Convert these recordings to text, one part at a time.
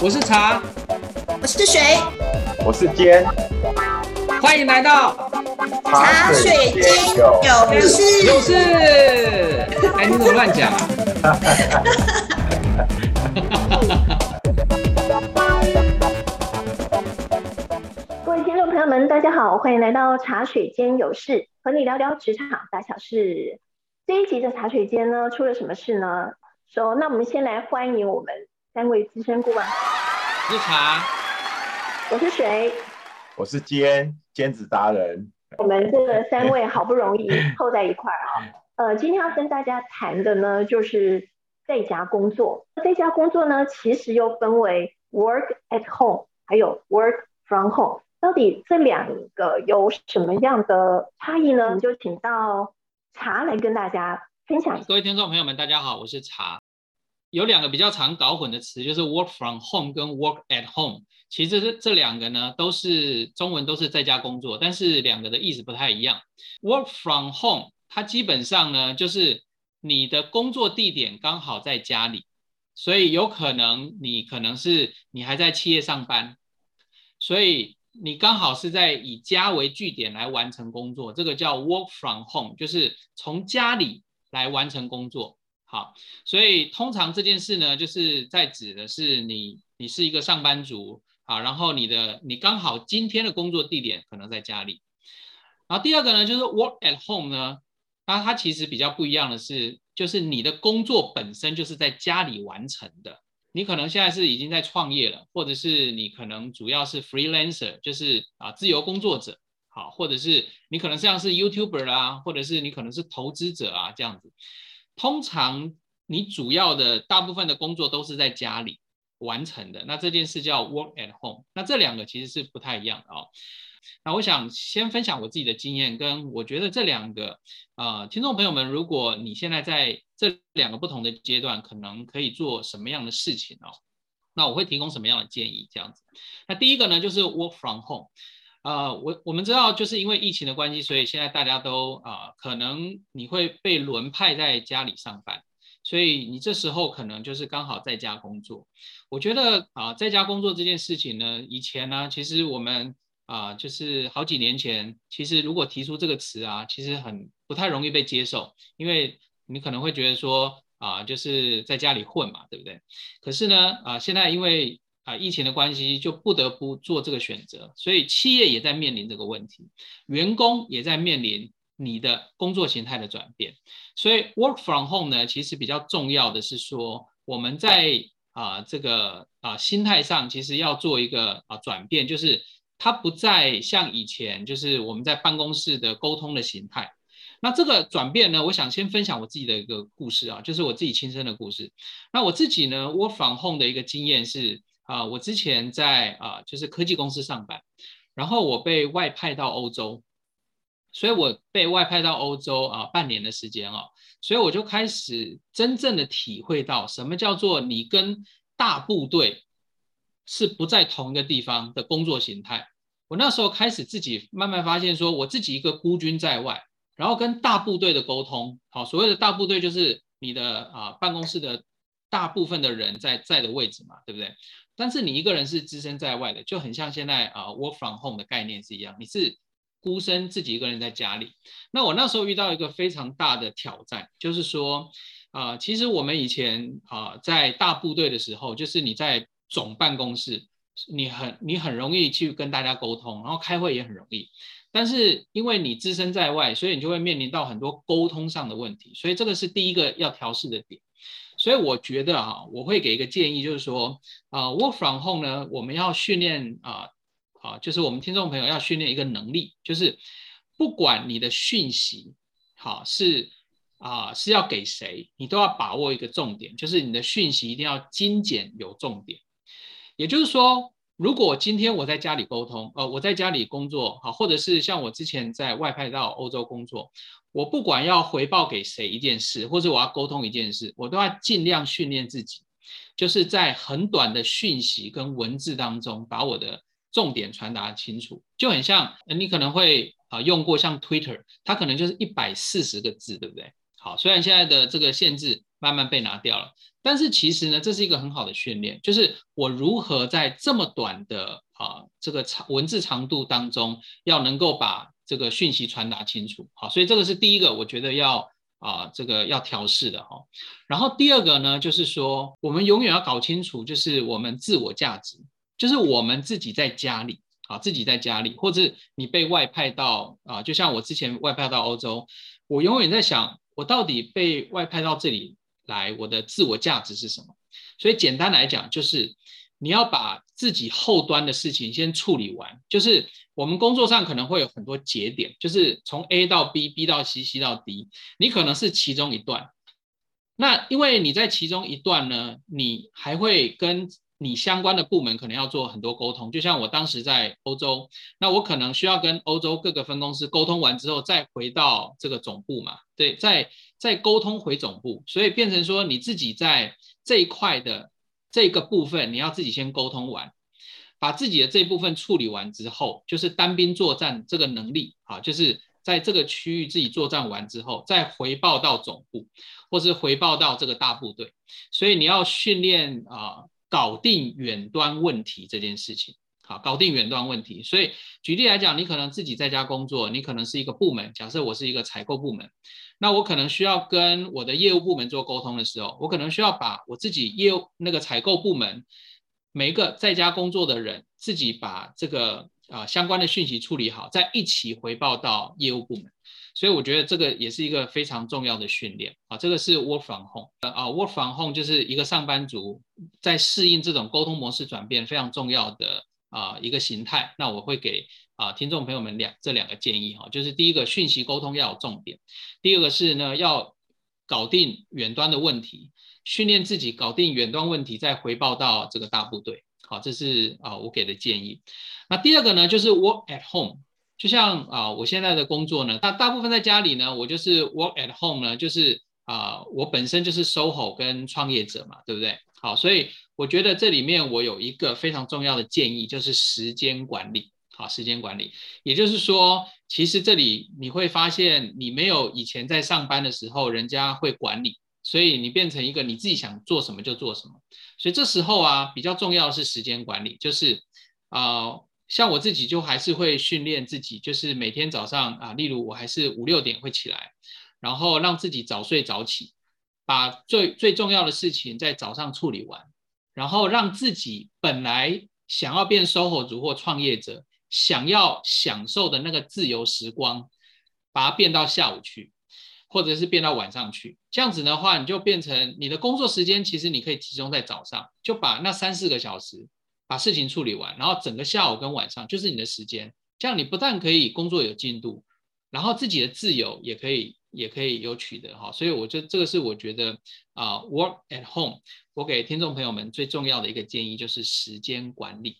我是茶，我是水，我是坚，欢迎来到茶水间有事。有事。哎，你怎么乱讲啊？各位听众朋友们，大家好，欢迎来到茶水间有事，和你聊聊职场大小事。这一集的茶水间呢，出了什么事呢？说，那我们先来欢迎我们三位资深顾问。我是茶，我是谁，我是兼，兼职达人。我们这三位 好不容易凑在一块儿啊。呃，今天要跟大家谈的呢，就是在家工作。在家工作呢，其实又分为 work at home，还有 work from home。到底这两个有什么样的差异呢？我们就请到茶来跟大家分享。各位听众朋友们，大家好，我是茶。有两个比较常搞混的词，就是 work from home 跟 work at home。其实这这两个呢，都是中文都是在家工作，但是两个的意思不太一样。work from home 它基本上呢，就是你的工作地点刚好在家里，所以有可能你可能是你还在企业上班，所以你刚好是在以家为据点来完成工作，这个叫 work from home，就是从家里来完成工作。好，所以通常这件事呢，就是在指的是你，你是一个上班族，好，然后你的你刚好今天的工作地点可能在家里。然后第二个呢，就是 work at home 呢，那它其实比较不一样的是，就是你的工作本身就是在家里完成的。你可能现在是已经在创业了，或者是你可能主要是 freelancer，就是啊自由工作者，好，或者是你可能像是 YouTuber 啦，或者是你可能是投资者啊这样子。通常你主要的大部分的工作都是在家里完成的，那这件事叫 work at home。那这两个其实是不太一样的哦。那我想先分享我自己的经验，跟我觉得这两个呃听众朋友们，如果你现在在这两个不同的阶段，可能可以做什么样的事情哦？那我会提供什么样的建议？这样子。那第一个呢，就是 work from home。呃，我我们知道，就是因为疫情的关系，所以现在大家都啊，可能你会被轮派在家里上班，所以你这时候可能就是刚好在家工作。我觉得啊，在家工作这件事情呢，以前呢，其实我们啊，就是好几年前，其实如果提出这个词啊，其实很不太容易被接受，因为你可能会觉得说啊，就是在家里混嘛，对不对？可是呢，啊，现在因为啊，疫情的关系就不得不做这个选择，所以企业也在面临这个问题，员工也在面临你的工作形态的转变。所以 work from home 呢，其实比较重要的是说，我们在啊这个啊心态上，其实要做一个啊转变，就是它不再像以前，就是我们在办公室的沟通的形态。那这个转变呢，我想先分享我自己的一个故事啊，就是我自己亲身的故事。那我自己呢，work from home 的一个经验是。啊，我之前在啊，就是科技公司上班，然后我被外派到欧洲，所以我被外派到欧洲啊，半年的时间哦，所以我就开始真正的体会到什么叫做你跟大部队是不在同一个地方的工作形态。我那时候开始自己慢慢发现，说我自己一个孤军在外，然后跟大部队的沟通，好，所谓的大部队就是你的啊办公室的大部分的人在在的位置嘛，对不对？但是你一个人是置身在外的，就很像现在啊 work from home 的概念是一样，你是孤身自己一个人在家里。那我那时候遇到一个非常大的挑战，就是说啊，其实我们以前啊在大部队的时候，就是你在总办公室，你很你很容易去跟大家沟通，然后开会也很容易。但是因为你置身在外，所以你就会面临到很多沟通上的问题，所以这个是第一个要调试的点。所以我觉得啊，我会给一个建议，就是说啊，work from home 呢，我们要训练啊啊，就是我们听众朋友要训练一个能力，就是不管你的讯息好是啊是要给谁，你都要把握一个重点，就是你的讯息一定要精简有重点。也就是说，如果今天我在家里沟通，呃，我在家里工作好，或者是像我之前在外派到欧洲工作。我不管要回报给谁一件事，或者我要沟通一件事，我都要尽量训练自己，就是在很短的讯息跟文字当中，把我的重点传达清楚。就很像你可能会啊用过像 Twitter，它可能就是一百四十个字，对不对？好，虽然现在的这个限制慢慢被拿掉了。但是其实呢，这是一个很好的训练，就是我如何在这么短的啊这个长文字长度当中，要能够把这个讯息传达清楚。好，所以这个是第一个，我觉得要啊这个要调试的哈。然后第二个呢，就是说我们永远要搞清楚，就是我们自我价值，就是我们自己在家里啊，自己在家里，或者你被外派到啊，就像我之前外派到欧洲，我永远在想，我到底被外派到这里。来，我的自我价值是什么？所以简单来讲，就是你要把自己后端的事情先处理完。就是我们工作上可能会有很多节点，就是从 A 到 B，B 到 C，C 到 D，你可能是其中一段。那因为你在其中一段呢，你还会跟你相关的部门可能要做很多沟通。就像我当时在欧洲，那我可能需要跟欧洲各个分公司沟通完之后，再回到这个总部嘛？对，在。再沟通回总部，所以变成说你自己在这一块的这个部分，你要自己先沟通完，把自己的这部分处理完之后，就是单兵作战这个能力啊，就是在这个区域自己作战完之后，再回报到总部，或是回报到这个大部队。所以你要训练啊，搞定远端问题这件事情，好，搞定远端问题。所以举例来讲，你可能自己在家工作，你可能是一个部门，假设我是一个采购部门。那我可能需要跟我的业务部门做沟通的时候，我可能需要把我自己业务那个采购部门每一个在家工作的人，自己把这个啊相关的讯息处理好，再一起回报到业务部门。所以我觉得这个也是一个非常重要的训练啊。这个是 work from home 啊，work from home 就是一个上班族在适应这种沟通模式转变非常重要的啊一个形态。那我会给。啊，听众朋友们，两这两个建议哈，就是第一个，讯息沟通要有重点；第二个是呢，要搞定远端的问题，训练自己搞定远端问题，再回报到这个大部队。好，这是啊我给的建议。那第二个呢，就是 work at home，就像啊我现在的工作呢，大大部分在家里呢，我就是 work at home 呢，就是啊我本身就是 SOHO 跟创业者嘛，对不对？好，所以我觉得这里面我有一个非常重要的建议，就是时间管理。好，时间管理，也就是说，其实这里你会发现，你没有以前在上班的时候，人家会管理，所以你变成一个你自己想做什么就做什么。所以这时候啊，比较重要的是时间管理，就是啊，像我自己就还是会训练自己，就是每天早上啊，例如我还是五六点会起来，然后让自己早睡早起，把最最重要的事情在早上处理完，然后让自己本来想要变 SOHO 族或创业者。想要享受的那个自由时光，把它变到下午去，或者是变到晚上去。这样子的话，你就变成你的工作时间，其实你可以集中在早上，就把那三四个小时把事情处理完，然后整个下午跟晚上就是你的时间。这样你不但可以工作有进度，然后自己的自由也可以也可以有取得哈。所以我觉得这个是我觉得啊，work at home，我给听众朋友们最重要的一个建议就是时间管理。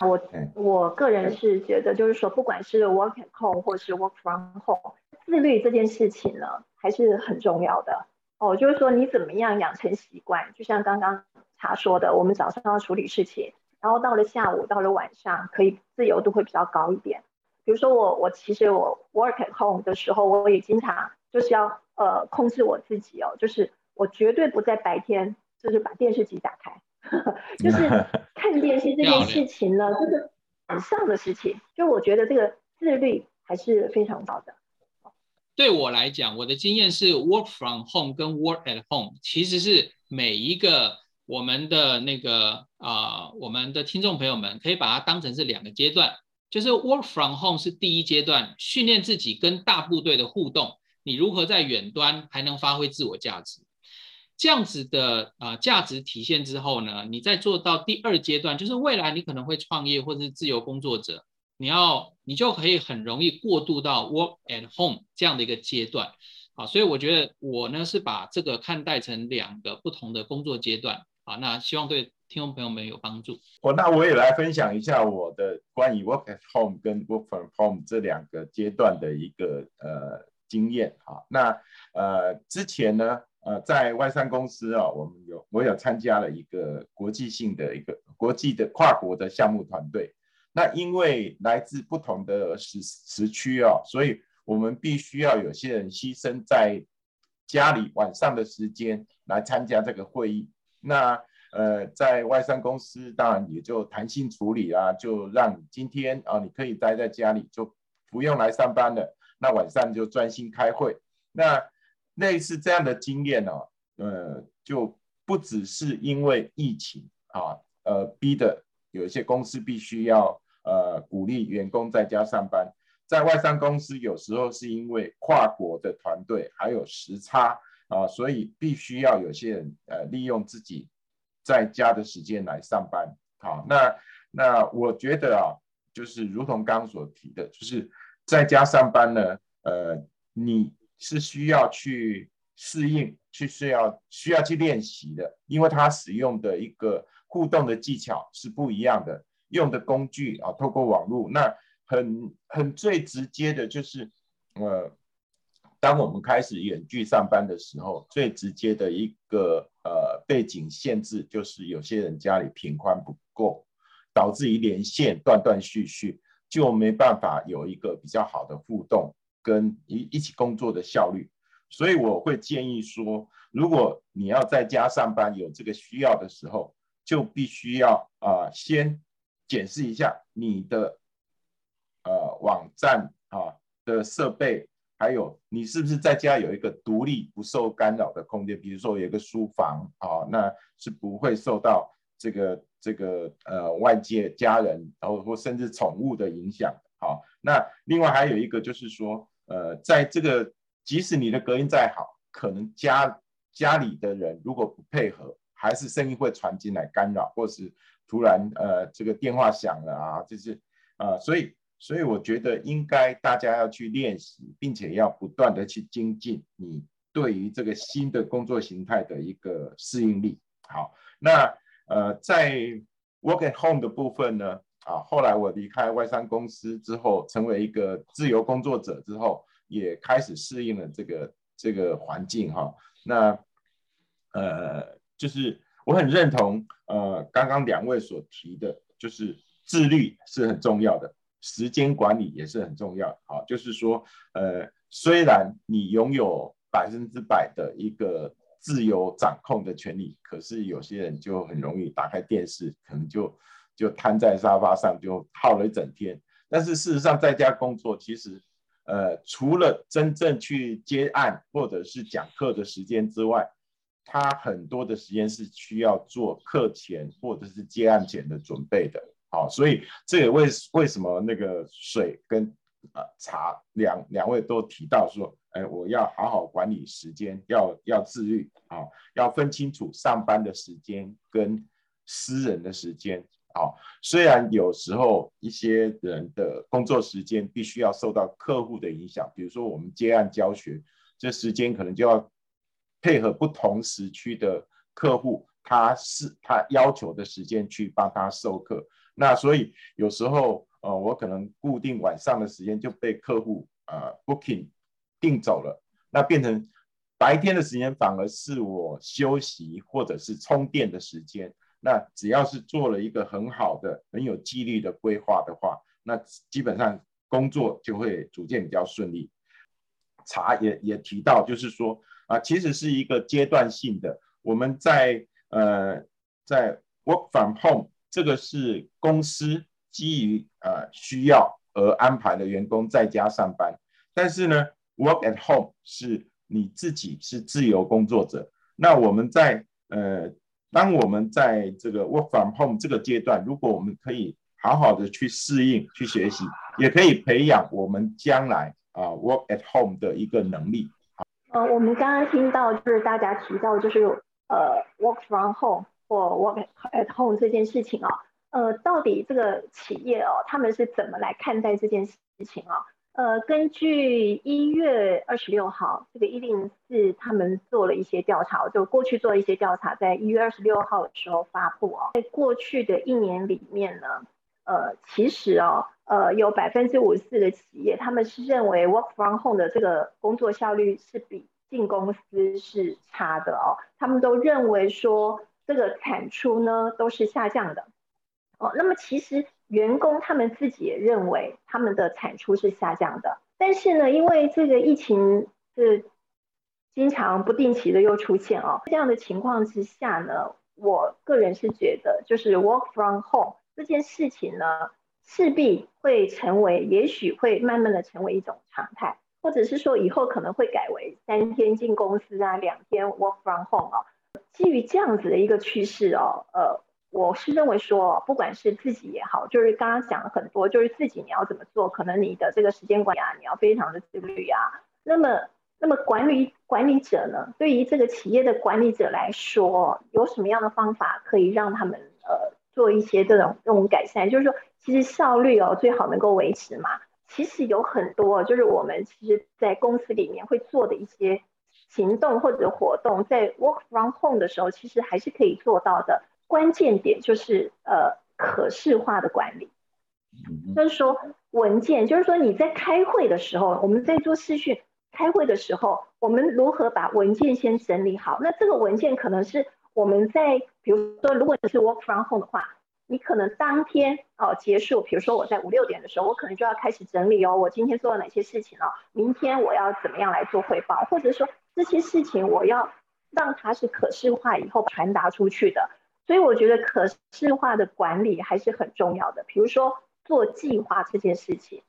我我个人是觉得，就是说，不管是 work at home 或是 work from home，自律这件事情呢，还是很重要的哦。就是说，你怎么样养成习惯？就像刚刚他说的，我们早上要处理事情，然后到了下午，到了晚上，可以自由度会比较高一点。比如说我我其实我 work at home 的时候，我也经常就是要呃控制我自己哦，就是我绝对不在白天就是把电视机打开。就是 看电视这件事情呢，就是晚上的事情。就我觉得这个自律还是非常高的。对我来讲，我的经验是，work from home 跟 work at home 其实是每一个我们的那个啊，我们的听众朋友们可以把它当成是两个阶段。就是 work from home 是第一阶段，训练自己跟大部队的互动，你如何在远端还能发挥自我价值。这样子的啊价值体现之后呢，你再做到第二阶段，就是未来你可能会创业或者是自由工作者，你要你就可以很容易过渡到 work at home 这样的一个阶段啊，所以我觉得我呢是把这个看待成两个不同的工作阶段好，那希望对听众朋友们有帮助。哦，那我也来分享一下我的关于 work at home 跟 work from home 这两个阶段的一个呃经验啊，那呃之前呢。呃，在外商公司啊，我们有我有参加了一个国际性的一个国际的跨国的项目团队。那因为来自不同的时时区啊，所以我们必须要有些人牺牲在家里晚上的时间来参加这个会议。那呃，在外商公司当然也就弹性处理啊，就让你今天啊，你可以待在家里，就不用来上班了。那晚上就专心开会。那类似这样的经验呢，呃，就不只是因为疫情啊，呃，逼的有一些公司必须要呃鼓励员工在家上班。在外商公司有时候是因为跨国的团队还有时差啊，所以必须要有些人呃利用自己在家的时间来上班。好，那那我觉得啊，就是如同刚刚所提的，就是在家上班呢，呃，你是需要去适应，去需要需要去练习的，因为它使用的一个互动的技巧是不一样的，用的工具啊，透过网络那。很很最直接的就是，呃，当我们开始远距上班的时候，最直接的一个呃背景限制就是有些人家里频宽不够，导致于连线断断续续，就没办法有一个比较好的互动跟一一起工作的效率。所以我会建议说，如果你要在家上班有这个需要的时候，就必须要啊先检视一下你的。呃，网站啊的设备，还有你是不是在家有一个独立不受干扰的空间？比如说有一个书房啊，那是不会受到这个这个呃外界家人，然后或甚至宠物的影响。好，那另外还有一个就是说，呃，在这个即使你的隔音再好，可能家家里的人如果不配合，还是声音会传进来干扰，或是突然呃这个电话响了啊，就是啊，所以。所以我觉得应该大家要去练习，并且要不断的去精进你对于这个新的工作形态的一个适应力。好，那呃在 work at home 的部分呢，啊后来我离开外商公司之后，成为一个自由工作者之后，也开始适应了这个这个环境哈。那呃就是我很认同呃刚刚两位所提的，就是自律是很重要的。时间管理也是很重要，好，就是说，呃，虽然你拥有百分之百的一个自由掌控的权利，可是有些人就很容易打开电视，可能就就瘫在沙发上，就耗了一整天。但是事实上，在家工作，其实，呃，除了真正去接案或者是讲课的时间之外，他很多的时间是需要做课前或者是接案前的准备的。好，所以这也为为什么那个水跟呃茶两两位都提到说，哎，我要好好管理时间，要要自律啊，要分清楚上班的时间跟私人的时间。好，虽然有时候一些人的工作时间必须要受到客户的影响，比如说我们接案教学，这时间可能就要配合不同时区的客户，他是他要求的时间去帮他授课。那所以有时候，呃，我可能固定晚上的时间就被客户呃 booking 定走了，那变成白天的时间反而是我休息或者是充电的时间。那只要是做了一个很好的、很有纪律的规划的话，那基本上工作就会逐渐比较顺利。茶也也提到，就是说啊，其实是一个阶段性的，我们在呃在 work from home。这个是公司基于呃需要而安排的员工在家上班，但是呢，work at home 是你自己是自由工作者。那我们在呃，当我们在这个 work from home 这个阶段，如果我们可以好好的去适应、去学习，也可以培养我们将来啊 work at home 的一个能力。呃，我们刚刚听到就是大家提到就是呃 work from home。或 work at home 这件事情啊，呃，到底这个企业哦，他们是怎么来看待这件事情啊？呃，根据一月二十六号这个一零四他们做了一些调查，就过去做了一些调查，在一月二十六号的时候发布哦，在过去的一年里面呢，呃，其实哦，呃，有百分之五十四的企业他们是认为 work from home 的这个工作效率是比进公司是差的哦，他们都认为说。这个产出呢都是下降的哦。那么其实员工他们自己也认为他们的产出是下降的，但是呢，因为这个疫情是经常不定期的又出现哦。这样的情况之下呢，我个人是觉得，就是 work from home 这件事情呢，势必会成为，也许会慢慢的成为一种常态，或者是说以后可能会改为三天进公司啊，两天 work from home 哦。基于这样子的一个趋势哦，呃，我是认为说，不管是自己也好，就是刚刚讲了很多，就是自己你要怎么做，可能你的这个时间管理啊，你要非常的自律啊。那么，那么管理管理者呢，对于这个企业的管理者来说，有什么样的方法可以让他们呃做一些这种这种改善？就是说，其实效率哦最好能够维持嘛。其实有很多，就是我们其实在公司里面会做的一些。行动或者活动在 work from home 的时候，其实还是可以做到的。关键点就是呃可视化的管理，就是说文件，就是说你在开会的时候，我们在做视讯开会的时候，我们如何把文件先整理好？那这个文件可能是我们在比如说，如果你是 work from home 的话，你可能当天哦结束，比如说我在五六点的时候，我可能就要开始整理哦，我今天做了哪些事情哦，明天我要怎么样来做汇报，或者说。这些事情我要让它是可视化以后传达出去的，所以我觉得可视化的管理还是很重要的。比如说做计划这件事情，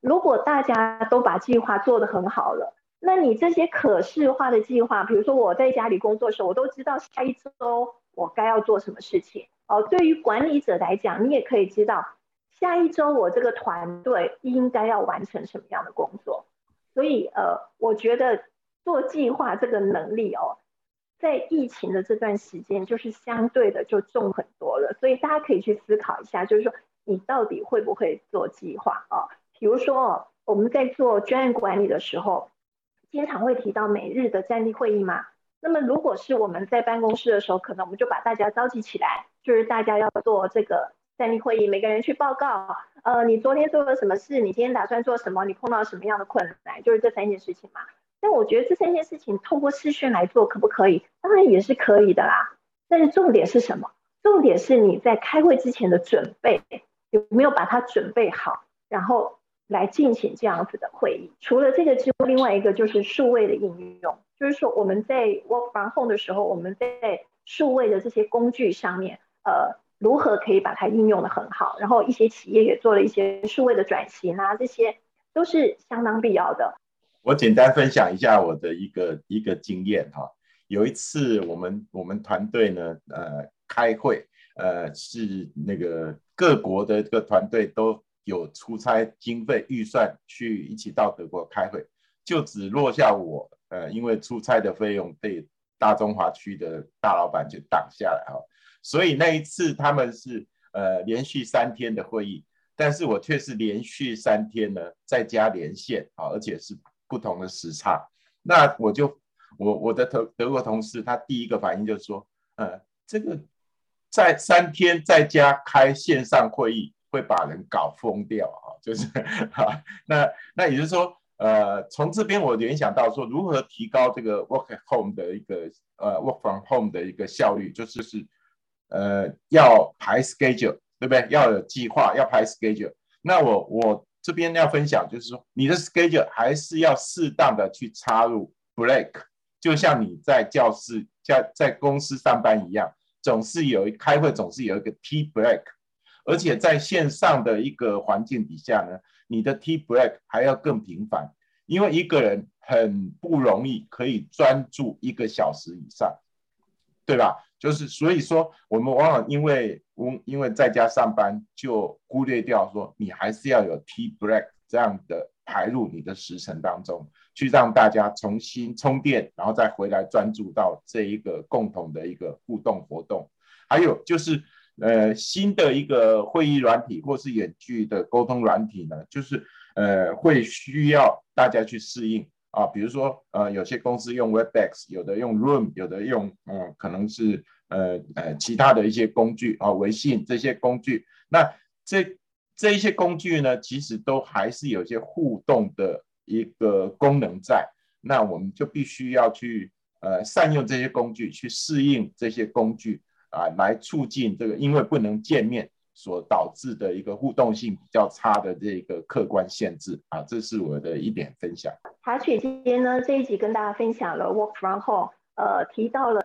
如果大家都把计划做得很好了，那你这些可视化的计划，比如说我在家里工作的时候，我都知道下一周我该要做什么事情。哦，对于管理者来讲，你也可以知道下一周我这个团队应该要完成什么样的工作。所以呃，我觉得。做计划这个能力哦，在疫情的这段时间，就是相对的就重很多了。所以大家可以去思考一下，就是说你到底会不会做计划啊？比如说哦，我们在做专案管理的时候，经常会提到每日的站立会议嘛。那么如果是我们在办公室的时候，可能我们就把大家召集起来，就是大家要做这个站立会议，每个人去报告，呃，你昨天做了什么事？你今天打算做什么？你碰到什么样的困难？就是这三件事情嘛。那我觉得这三件事情透过视讯来做可不可以？当然也是可以的啦。但是重点是什么？重点是你在开会之前的准备有没有把它准备好，然后来进行这样子的会议。除了这个之外，另外一个就是数位的应用，就是说我们在 work from home 的时候，我们在数位的这些工具上面，呃，如何可以把它应用的很好？然后一些企业也做了一些数位的转型啊，这些都是相当必要的。我简单分享一下我的一个一个经验哈。有一次我们我们团队呢，呃，开会，呃，是那个各国的这个团队都有出差经费预算去一起到德国开会，就只落下我，呃，因为出差的费用被大中华区的大老板就挡下来哈。所以那一次他们是呃连续三天的会议，但是我却是连续三天呢在家连线啊，而且是。不同的时差，那我就我我的德德国同事，他第一个反应就是说，呃，这个在三天在家开线上会议会把人搞疯掉啊，就是哈，那那也就是说，呃，从这边我联想到说，如何提高这个 work at home 的一个呃 work from home 的一个效率，就是是呃要排 schedule，对不对？要有计划，要排 schedule。那我我。这边要分享，就是说你的 schedule 还是要适当的去插入 break，就像你在教室、在在公司上班一样，总是有一开会，总是有一个 tea break，而且在线上的一个环境底下呢，你的 tea break 还要更频繁，因为一个人很不容易可以专注一个小时以上，对吧？就是所以说，我们往往因为因因为在家上班，就忽略掉说，你还是要有 tea break 这样的排入你的时程当中，去让大家重新充电，然后再回来专注到这一个共同的一个互动活动。还有就是，呃，新的一个会议软体或是远距的沟通软体呢，就是呃，会需要大家去适应。啊，比如说，呃，有些公司用 Webex，有的用 Room，有的用，嗯，可能是，呃，呃，其他的一些工具啊，微信这些工具。那这这一些工具呢，其实都还是有些互动的一个功能在。那我们就必须要去，呃，善用这些工具，去适应这些工具啊，来促进这个，因为不能见面，所导致的一个互动性比较差的这个客观限制。啊，这是我的一点分享。茶水间呢这一集跟大家分享了 work from home，呃，提到了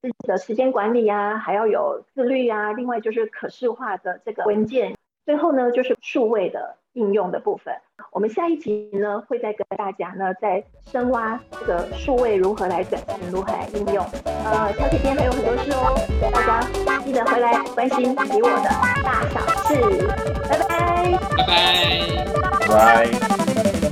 自己的时间管理啊，还要有自律啊，另外就是可视化的这个文件，最后呢就是数位的应用的部分。我们下一集呢会再跟大家呢再深挖这个数位如何来转型，如何来应用。呃，小姐姐还有很多事哦，大家记得回来关心你我的大小事。拜拜，拜拜。拜。